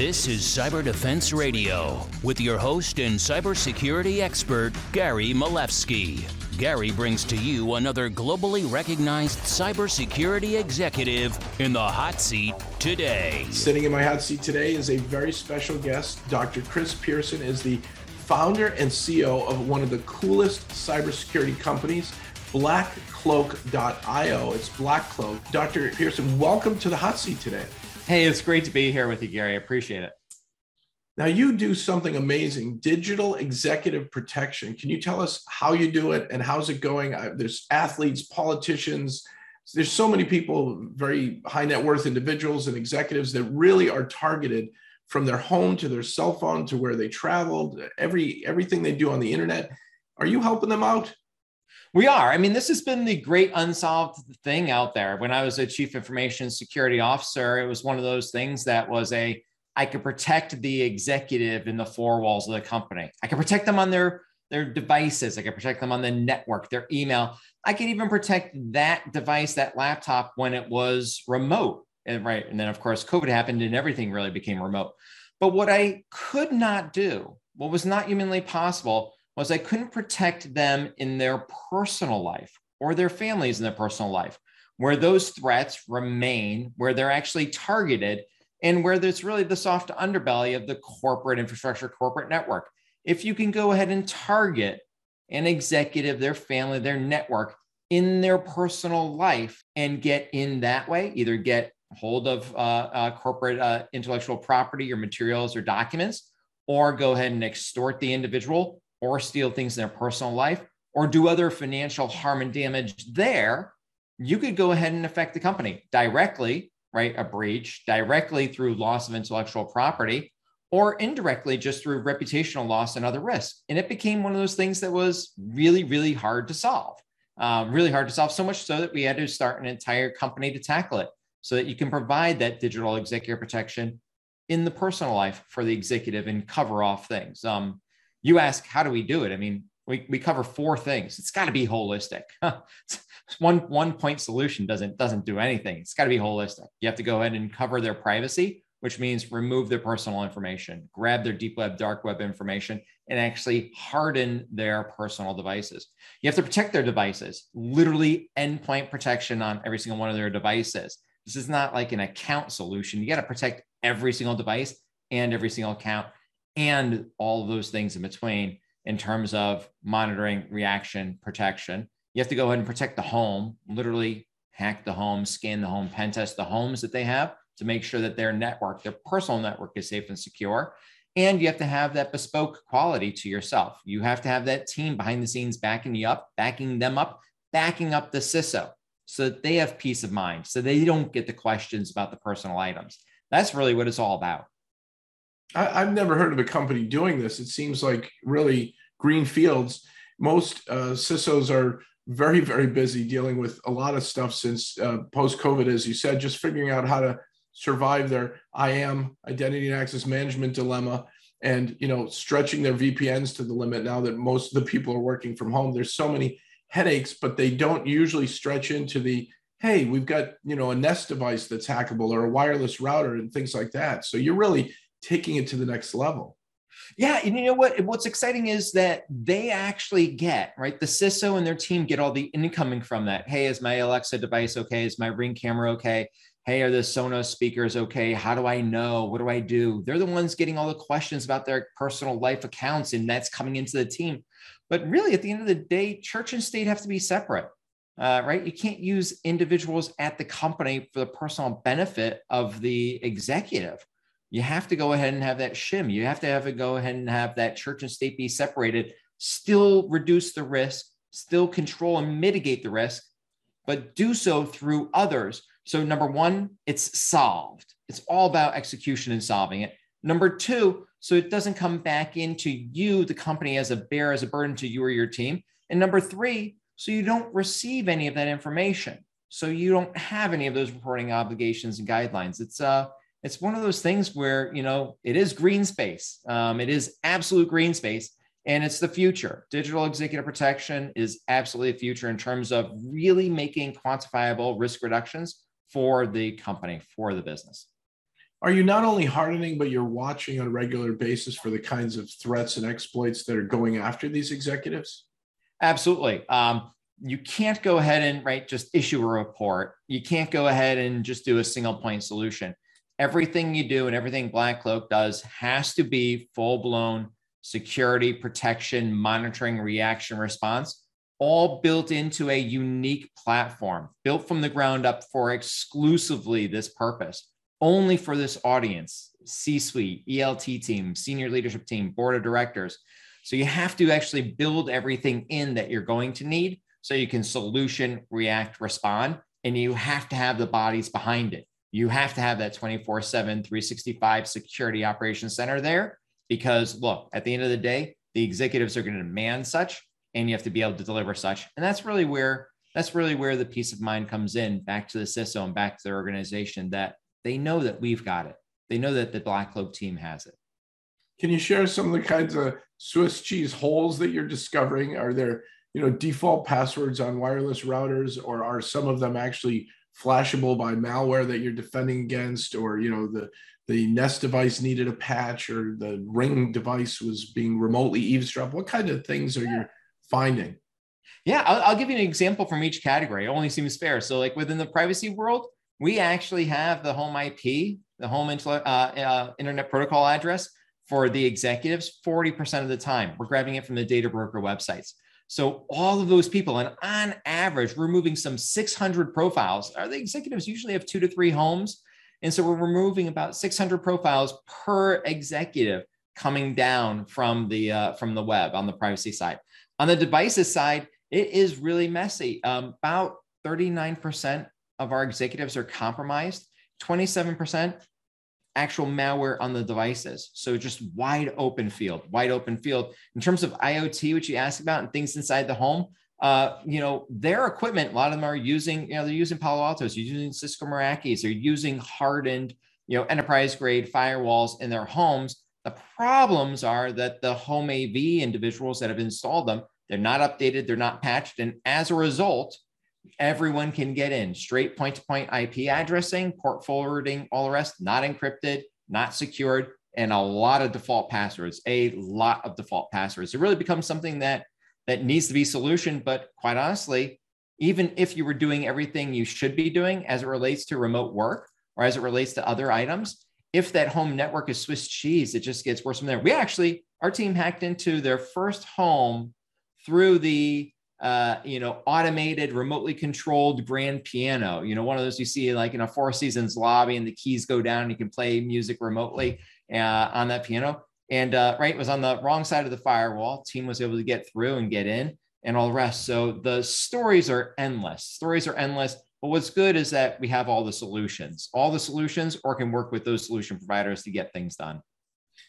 This is Cyber Defense Radio with your host and cybersecurity expert, Gary Miliefsky. Gary brings to you another globally recognized cybersecurity executive in the hot seat today. Sitting in my hot seat today is a very special guest. Dr. Chris Pierson is the founder and CEO of one of the coolest cybersecurity companies, blackcloak.io. It's Blackcloak. Dr. Pierson, welcome to the hot seat today. Hey, it's great to be here with you, Gary. I appreciate it. Now, you do something amazing digital executive protection. Can you tell us how you do it and how's it going? There's athletes, politicians, there's so many people, very high net worth individuals and executives that really are targeted from their home to their cell phone to where they traveled, every everything they do on the internet. Are you helping them out? We are. I mean, this has been the great unsolved thing out there. When I was a chief information security officer, it was one of those things that was a I could protect the executive in the four walls of the company. I could protect them on their their devices. I could protect them on the network, their email. I could even protect that device, that laptop when it was remote. And right. And then of course COVID happened and everything really became remote. But what I could not do, what was not humanly possible, was I couldn't protect them in their personal life or their families in their personal life, where those threats remain, where they're actually targeted, and where there's really the soft underbelly of the corporate infrastructure, corporate network. If you can go ahead and target an executive, their family, their network in their personal life and get in that way, either get hold of uh, uh, corporate uh, intellectual property or materials or documents, or go ahead and extort the individual or steal things in their personal life or do other financial harm and damage there, you could go ahead and affect the company directly, right? A breach, directly through loss of intellectual property, or indirectly just through reputational loss and other risks. And it became one of those things that was really, really hard to solve. Uh, really hard to solve, so much so that we had to start an entire company to tackle it so that you can provide that digital executive protection in the personal life for the executive and cover off things. Um, you ask, how do we do it? I mean, we, we cover four things. It's got to be holistic. one one point solution doesn't doesn't do anything. It's got to be holistic. You have to go ahead and cover their privacy, which means remove their personal information, grab their deep web, dark web information, and actually harden their personal devices. You have to protect their devices, literally endpoint protection on every single one of their devices. This is not like an account solution. You got to protect every single device and every single account and all of those things in between in terms of monitoring, reaction, protection. You have to go ahead and protect the home, literally hack the home, scan the home, pen test the homes that they have to make sure that their network, their personal network is safe and secure. And you have to have that bespoke quality to yourself. You have to have that team behind the scenes backing you up, backing them up, backing up the CISO so that they have peace of mind, so they don't get the questions about the personal items. That's really what it's all about. I, have never heard of a company doing this. It seems like really green fields. Most uh, CISOs are very, very busy dealing with a lot of stuff since uh, post COVID, as you said, just figuring out how to survive their IAM identity and access management dilemma and you know stretching their VPNs to the limit now that most of the people are working from home. There's so many headaches, but they don't usually stretch into the hey, we've got you know a Nest device that's hackable or a wireless router and things like that. So you're really taking it to the next level. Yeah, and you know what? What's exciting is that they actually get right. The CISO and their team get all the incoming from that. Hey, is my Alexa device okay? Is my Ring camera okay? Hey, are the Sonos speakers okay? How do I know? What do I do? They're the ones getting all the questions about their personal life accounts, and that's coming into the team. But really, at the end of the day, church and state have to be separate. Uh, right? You can't use individuals at the company for the personal benefit of the executive you have to go ahead and have that shim. You have to have it go ahead and have that church and state be separated, still reduce the risk, still control and mitigate the risk, but do so through others. So, number one, it's solved. It's all about execution and solving it. Number two, so it doesn't come back into you, the company, as a bear, as a burden to you or your team. And number three, so you don't receive any of that information. So you don't have any of those reporting obligations and guidelines. It's uh it's one of those things where you know it is green space um, it is absolute green space and it's the future digital executive protection is absolutely the future in terms of really making quantifiable risk reductions for the company for the business are you not only hardening, but you're watching on a regular basis for the kinds of threats and exploits that are going after these executives? Absolutely. Um, you can't go ahead and right just issue a report. You can't go ahead and just do a single point solution. Everything you do and everything Black Cloak does has to be full blown security, protection, monitoring, reaction, response, all built into a unique platform built from the ground up for exclusively this purpose, only for this audience, C suite, ELT team, senior leadership team, board of directors. So you have to actually build everything in that you're going to need so you can solution, react, respond, and you have to have the bodies behind it. You have to have that 24 7, 365 security operations center there because, look, at the end of the day, the executives are going to demand such and you have to be able to deliver such. And that's really where that's really where the peace of mind comes in back to the CISO and back to their organization that they know that we've got it. They know that the Black Cloak team has it. Can you share some of the kinds of Swiss cheese holes that you're discovering? Are there you know default passwords on wireless routers or are some of them actually flashable by malware that you're defending against or you know the the nest device needed a patch or the ring device was being remotely eavesdropped. What kind of things are you finding? Yeah I'll, I'll, give you an example from each category. It only seems fair. So like within the privacy world we actually have the home ip the home uh, uh, internet protocol address for the executives 40% of the time. We're grabbing it from the data broker websites so all of those people, and on average, we're moving some 600 profiles. Are the executives usually have two to three homes? And so we're removing about 600 profiles per executive coming down from the uh, from the web on the privacy side. On the devices side, it is really messy. Um, about 39% of our executives are compromised. 27% actual malware on the devices. So just wide open field, wide open field. In terms of IoT, which you asked about, and things inside the home, uh, you know, their equipment, a lot of them are using, you know, they're using Palo Altos, they're using Cisco Meraki's, they're using hardened, you know, enterprise grade firewalls in their homes. The problems are that the home AV individuals that have installed them, they're not updated, they're not patched. And as a result, everyone can get in straight point to point IP addressing, port forwarding, all the rest, not encrypted, not secured, and a lot of default passwords, a lot of default passwords. It really becomes something that that needs to be solution. But quite honestly, even if you were doing everything you should be doing as it relates to remote work or as it relates to other items, if that home network is Swiss cheese, it just gets worse from there. We actually, our team hacked into their first home through the uh, you know, automated, remotely controlled grand piano. You know, one of those you see like in a Four Seasons lobby, and the keys go down, and you can play music remotely uh, on that piano. And uh, right, was on the wrong side of the firewall. Team was able to get through and get in, and all the rest. So the stories are endless. Stories are endless. But what's good is that we have all the solutions, all the solutions, or can work with those solution providers to get things done.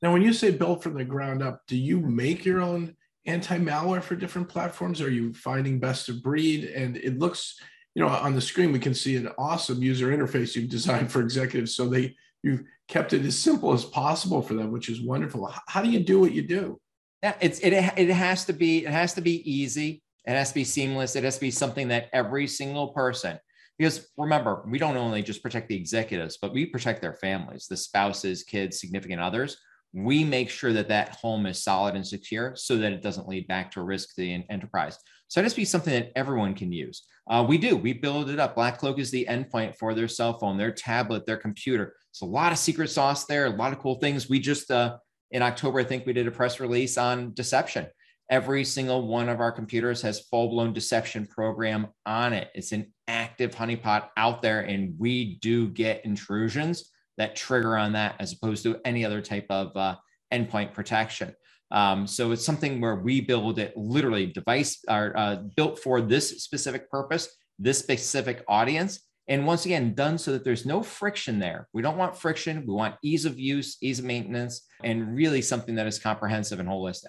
Now, when you say built from the ground up, do you make your own anti-malware for different platforms? Are you finding best of breed? And it looks, you know, on the screen we can see an awesome user interface you've designed for executives. So they you've kept it as simple as possible for them, which is wonderful. How do you do what you do? Yeah, it's it it has to be it has to be easy. It has to be seamless. It has to be something that every single person because remember, we don't only just protect the executives, but we protect their families, the spouses, kids, significant others we make sure that that home is solid and secure so that it doesn't lead back to risk to the enterprise. So it has to be something that everyone can use. Uh, we do, we build it up. Black Cloak is the endpoint for their cell phone, their tablet, their computer. It's a lot of secret sauce there, a lot of cool things. We just, uh, in October, I think we did a press release on deception. Every single one of our computers has full blown deception program on it. It's an active honeypot out there, and we do get intrusions that trigger on that as opposed to any other type of uh, endpoint protection. Um, so it's something where we build it literally device are uh, built for this specific purpose, this specific audience. And once again, done so that there's no friction there. We don't want friction. We want ease of use, ease of maintenance, and really something that is comprehensive and holistic.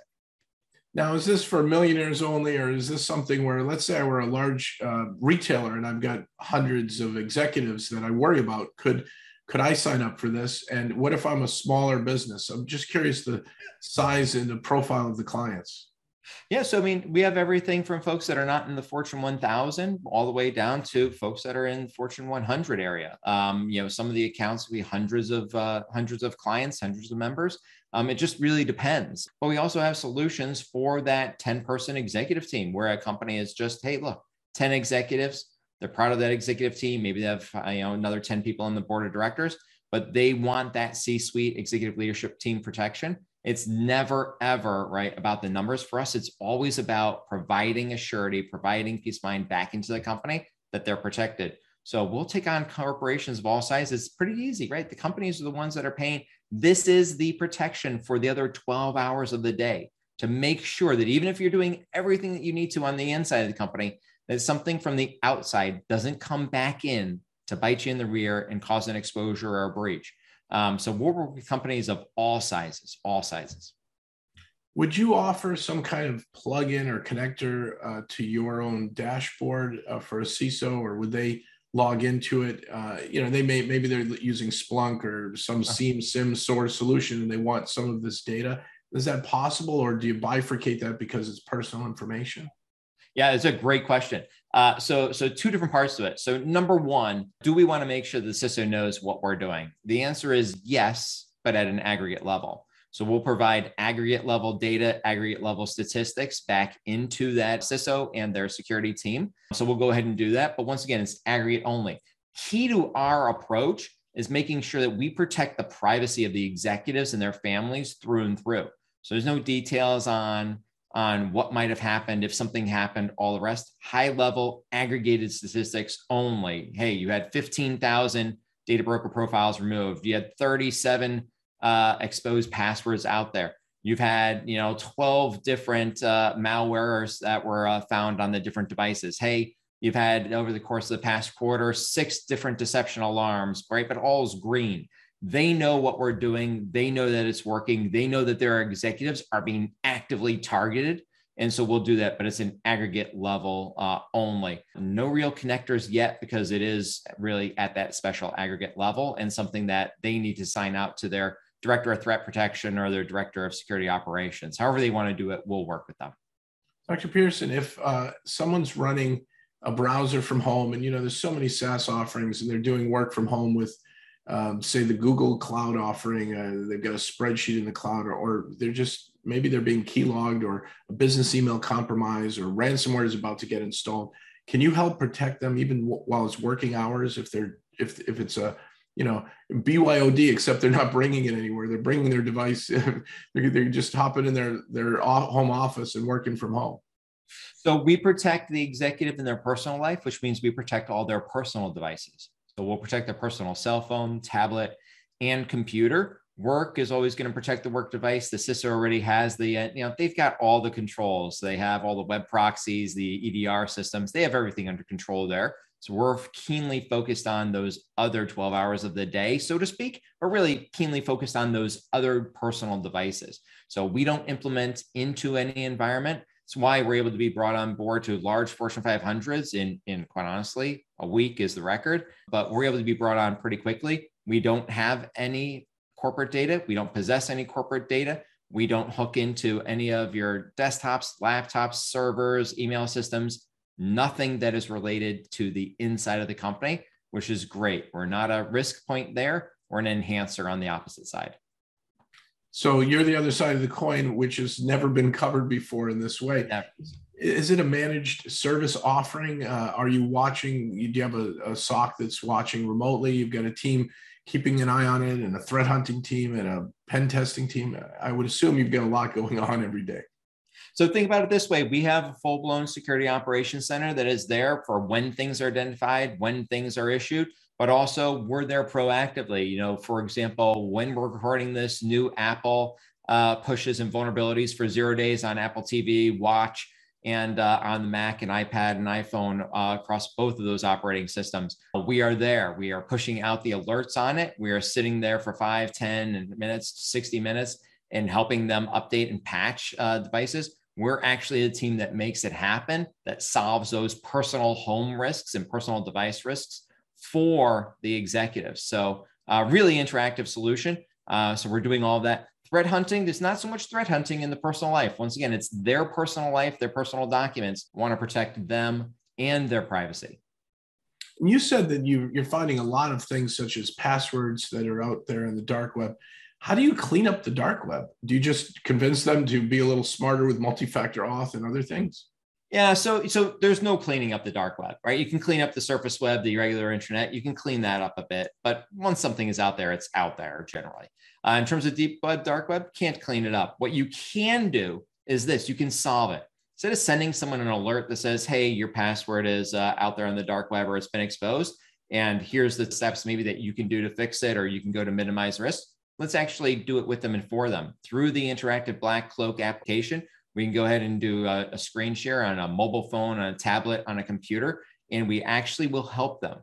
Now, is this for millionaires only, or is this something where, let's say, I were a large uh, retailer and I've got hundreds of executives that I worry about? Could could I sign up for this? And what if I'm a smaller business? I'm just curious the size and the profile of the clients. Yeah, so I mean, we have everything from folks that are not in the Fortune 1000 all the way down to folks that are in Fortune 100 area. Um, you know, some of the accounts we hundreds of uh, hundreds of clients, hundreds of members. Um, it just really depends. But we also have solutions for that 10 person executive team where a company is just, hey, look, 10 executives. They're proud of that executive team. Maybe they have you know another 10 people on the board of directors, but they want that C-suite executive leadership team protection it's never, ever right about the numbers. For us, it's always about providing a surety, providing peace of mind back into the company that they're protected. So we'll take on corporations of all sizes. It's pretty easy, right? The companies are the ones that are paying. This is the protection for the other 12 hours of the day to make sure that even if you're doing everything that you need to on the inside of the company, that something from the outside doesn't come back in to bite you in the rear and cause an exposure or a breach. Um, so we'll work with companies of all sizes, all sizes. Would you offer some kind of plug-in or connector uh, to your own dashboard uh, for a CISO, or would they log into it? Uh, you know, they may maybe they're using Splunk or some SIEM SIM source solution, and they want some of this data. Is that possible, or do you bifurcate that because it's personal information? Yeah, it's a great question. Uh, so, so two different parts to it. So, number one, do we want to make sure the CISO knows what we're doing? The answer is yes, but at an aggregate level. So, we'll provide aggregate level data, aggregate level statistics back into that CISO and their security team. So, we'll go ahead and do that. But once again, it's aggregate only. Key to our approach is making sure that we protect the privacy of the executives and their families through and through. So, there's no details on on what might have happened if something happened, all the rest, high level aggregated statistics only. Hey, you had 15,000 data broker profiles removed. You had 37 uh, exposed passwords out there. You've had, you know, 12 different uh, malwares that were uh, found on the different devices. Hey, you've had over the course of the past quarter, six different deception alarms, right? But all is green. They know what we're doing. They know that it's working. They know that their executives are being actively targeted. And so we'll do that, but it's an aggregate level uh, only. No real connectors yet because it is really at that special aggregate level and something that they need to sign out to their director of threat protection or their director of security operations. However, they want to do it, we'll work with them. Dr. Pierson, if uh, someone's running a browser from home and you know there's so many SaaS offerings and they're doing work from home with um, say the Google Cloud offering, uh, they've got a spreadsheet in the cloud, or, or they're just maybe they're being keylogged, or a business email compromise, or ransomware is about to get installed. Can you help protect them even w- while it's working hours? If they're if if it's a you know BYOD, except they're not bringing it anywhere. They're bringing their device. they're, they're just hopping in their their home office and working from home. So we protect the executive in their personal life, which means we protect all their personal devices. So we'll protect their personal cell phone, tablet, and computer. Work is always going to protect the work device. The CISO already has the, uh, you know, they've got all the controls. They have all the web proxies, the EDR systems. They have everything under control there. So we're keenly focused on those other 12 hours of the day, so to speak, but really keenly focused on those other personal devices. So we don't implement into any environment. It's why we're able to be brought on board to large Fortune 500s in, in quite honestly, a week is the record, but we're able to be brought on pretty quickly. We don't have any corporate data. We don't possess any corporate data. We don't hook into any of your desktops, laptops, servers, email systems, nothing that is related to the inside of the company, which is great. We're not a risk point there. We're an enhancer on the opposite side. So you're the other side of the coin, which has never been covered before in this way. Is it a managed service offering? Uh, are you watching? Do you have a, a SOC that's watching remotely? You've got a team keeping an eye on it, and a threat hunting team, and a pen testing team. I would assume you've got a lot going on every day. So think about it this way: we have a full-blown security operations center that is there for when things are identified, when things are issued but also we're there proactively. You know, for example, when we're recording this, new Apple uh, pushes and vulnerabilities for zero days on Apple TV, Watch, and uh, on the Mac and iPad and iPhone uh, across both of those operating systems. We are there. We are pushing out the alerts on it. We are sitting there for five, 10 minutes, 60 minutes, and helping them update and patch uh, devices. We're actually the team that makes it happen, that solves those personal home risks and personal device risks for the executives. So, uh, really interactive solution. Uh, so, we're doing all that threat hunting, there's not so much threat hunting in the personal life. Once again, it's their personal life, their personal documents. want to protect them and their privacy. You said that you, you're finding a lot of things such as passwords that are out there in the dark web. How do you clean up the dark web? Do you just convince them to be a little smarter with multi-factor auth and other things? Yeah, so so there's no cleaning up the dark web, right? You can clean up the surface web, the regular internet. You can clean that up a bit, but once something is out there, it's out there generally. Uh, in terms of deep web, dark web, can't clean it up. What you can do is this: you can solve it. Instead of sending someone an alert that says, "Hey, your password is uh, out there on the dark web or it's been exposed," and here's the steps maybe that you can do to fix it, or you can go to minimize risk. Let's actually do it with them and for them through the interactive Black Cloak application we can go ahead and do a, a screen share on a mobile phone, on a tablet, on a computer, and we actually will help them.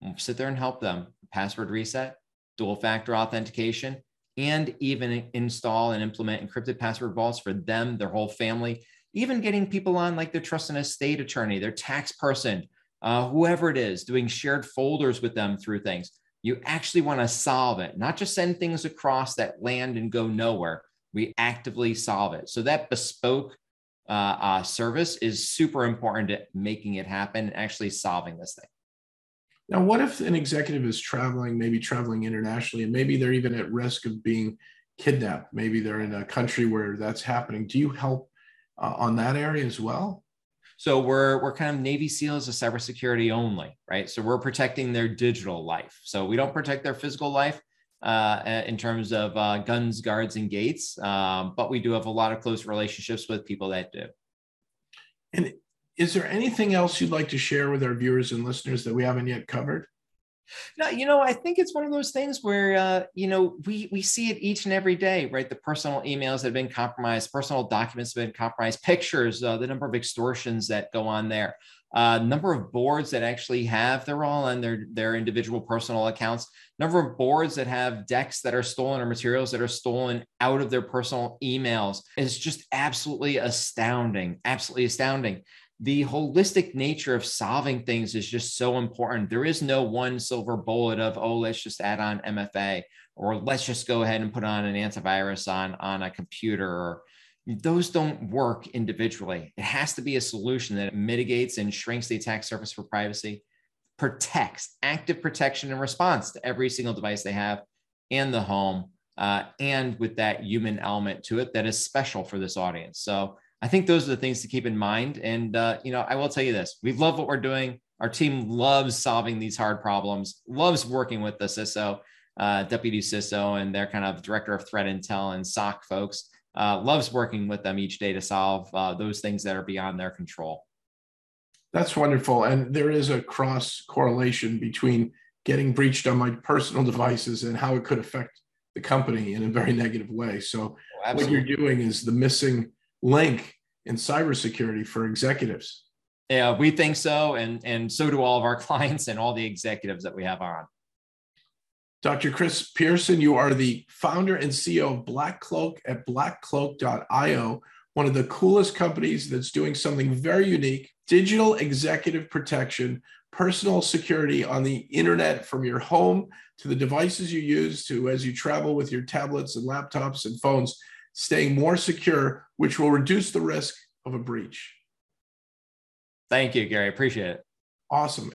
We'll sit there and help them password reset, dual factor authentication, and even install and implement encrypted password vaults for them, their whole family, even getting people on like their trust and estate attorney, their tax person, uh, whoever it is, doing shared folders with them through things. You actually want to solve it, not just send things across that land and go nowhere we actively solve it. So that bespoke uh, uh, service is super important to making it happen and actually solving this thing. Now, what if an executive is traveling, maybe traveling internationally, and maybe they're even at risk of being kidnapped? Maybe they're in a country where that's happening. Do you help uh, on that area as well? So we're we're kind of Navy SEALs of cybersecurity only, right? So we're protecting their digital life. So we don't protect their physical life, uh, in terms of uh, guns, guards, and gates. Um, but we do have a lot of close relationships with people that do. And is there anything else you'd like to share with our viewers and listeners that we haven't yet covered? No, you know, I think it's one of those things where uh, you know we we see it each and every day, right? The personal emails that have been compromised, personal documents have been compromised, pictures, uh, the number of extortions that go on there, uh, number of boards that actually have they're all on their their individual personal accounts number of boards that have decks that are stolen or materials that are stolen out of their personal emails. Is just absolutely astounding absolutely astounding. The holistic nature of solving things is just so important. There is no one silver bullet of oh let's just add on mfa or let's just go ahead and put on an antivirus on on a computer or those don't work individually. It has to be a solution that mitigates and shrinks the attack surface for privacy, protects active protection and response to every single device they have in the home, uh, and with that human element to it that is special for this audience. So I think those are the things to keep in mind. And uh, you know, I will tell you this: we love what we're doing. Our team loves solving these hard problems, loves working with the CISO, uh, deputy CISO, and their kind of director of threat intel and SOC folks uh, loves working with them each day to solve uh, those things that are beyond their control. That's wonderful. And there is a cross correlation between getting breached on my personal devices and how it could affect the company in a very negative way. So, oh, what you're doing is the missing link in cybersecurity for executives. Yeah, we think so. And, and so do all of our clients and all the executives that we have on. Dr. Chris Pierson, you are the founder and CEO of Black Cloak at blackcloak.io, one of the coolest companies that's doing something very unique digital executive protection, personal security on the internet from your home to the devices you use to as you travel with your tablets and laptops and phones, staying more secure, which will reduce the risk of a breach. Thank you, Gary. Appreciate it. Awesome.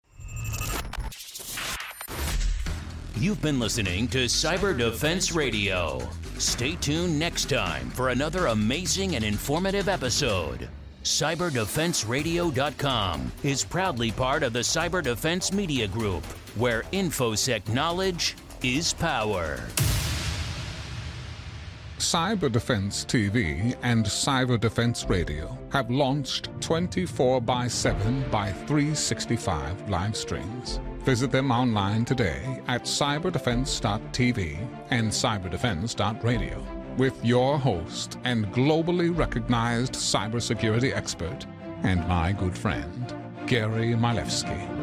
You've been listening to Cyber Defense Radio. Stay tuned next time for another amazing and informative episode. CyberDefenseRadio.com is proudly part of the Cyber Defense Media Group, where InfoSec knowledge is power. Cyber Defense TV and Cyber Defense Radio have launched 24 by 7 by 365 live streams. Visit them online today at cyberdefense.tv and cyberdefense.radio with your host and globally recognized cybersecurity expert and my good friend, Gary Miliefsky.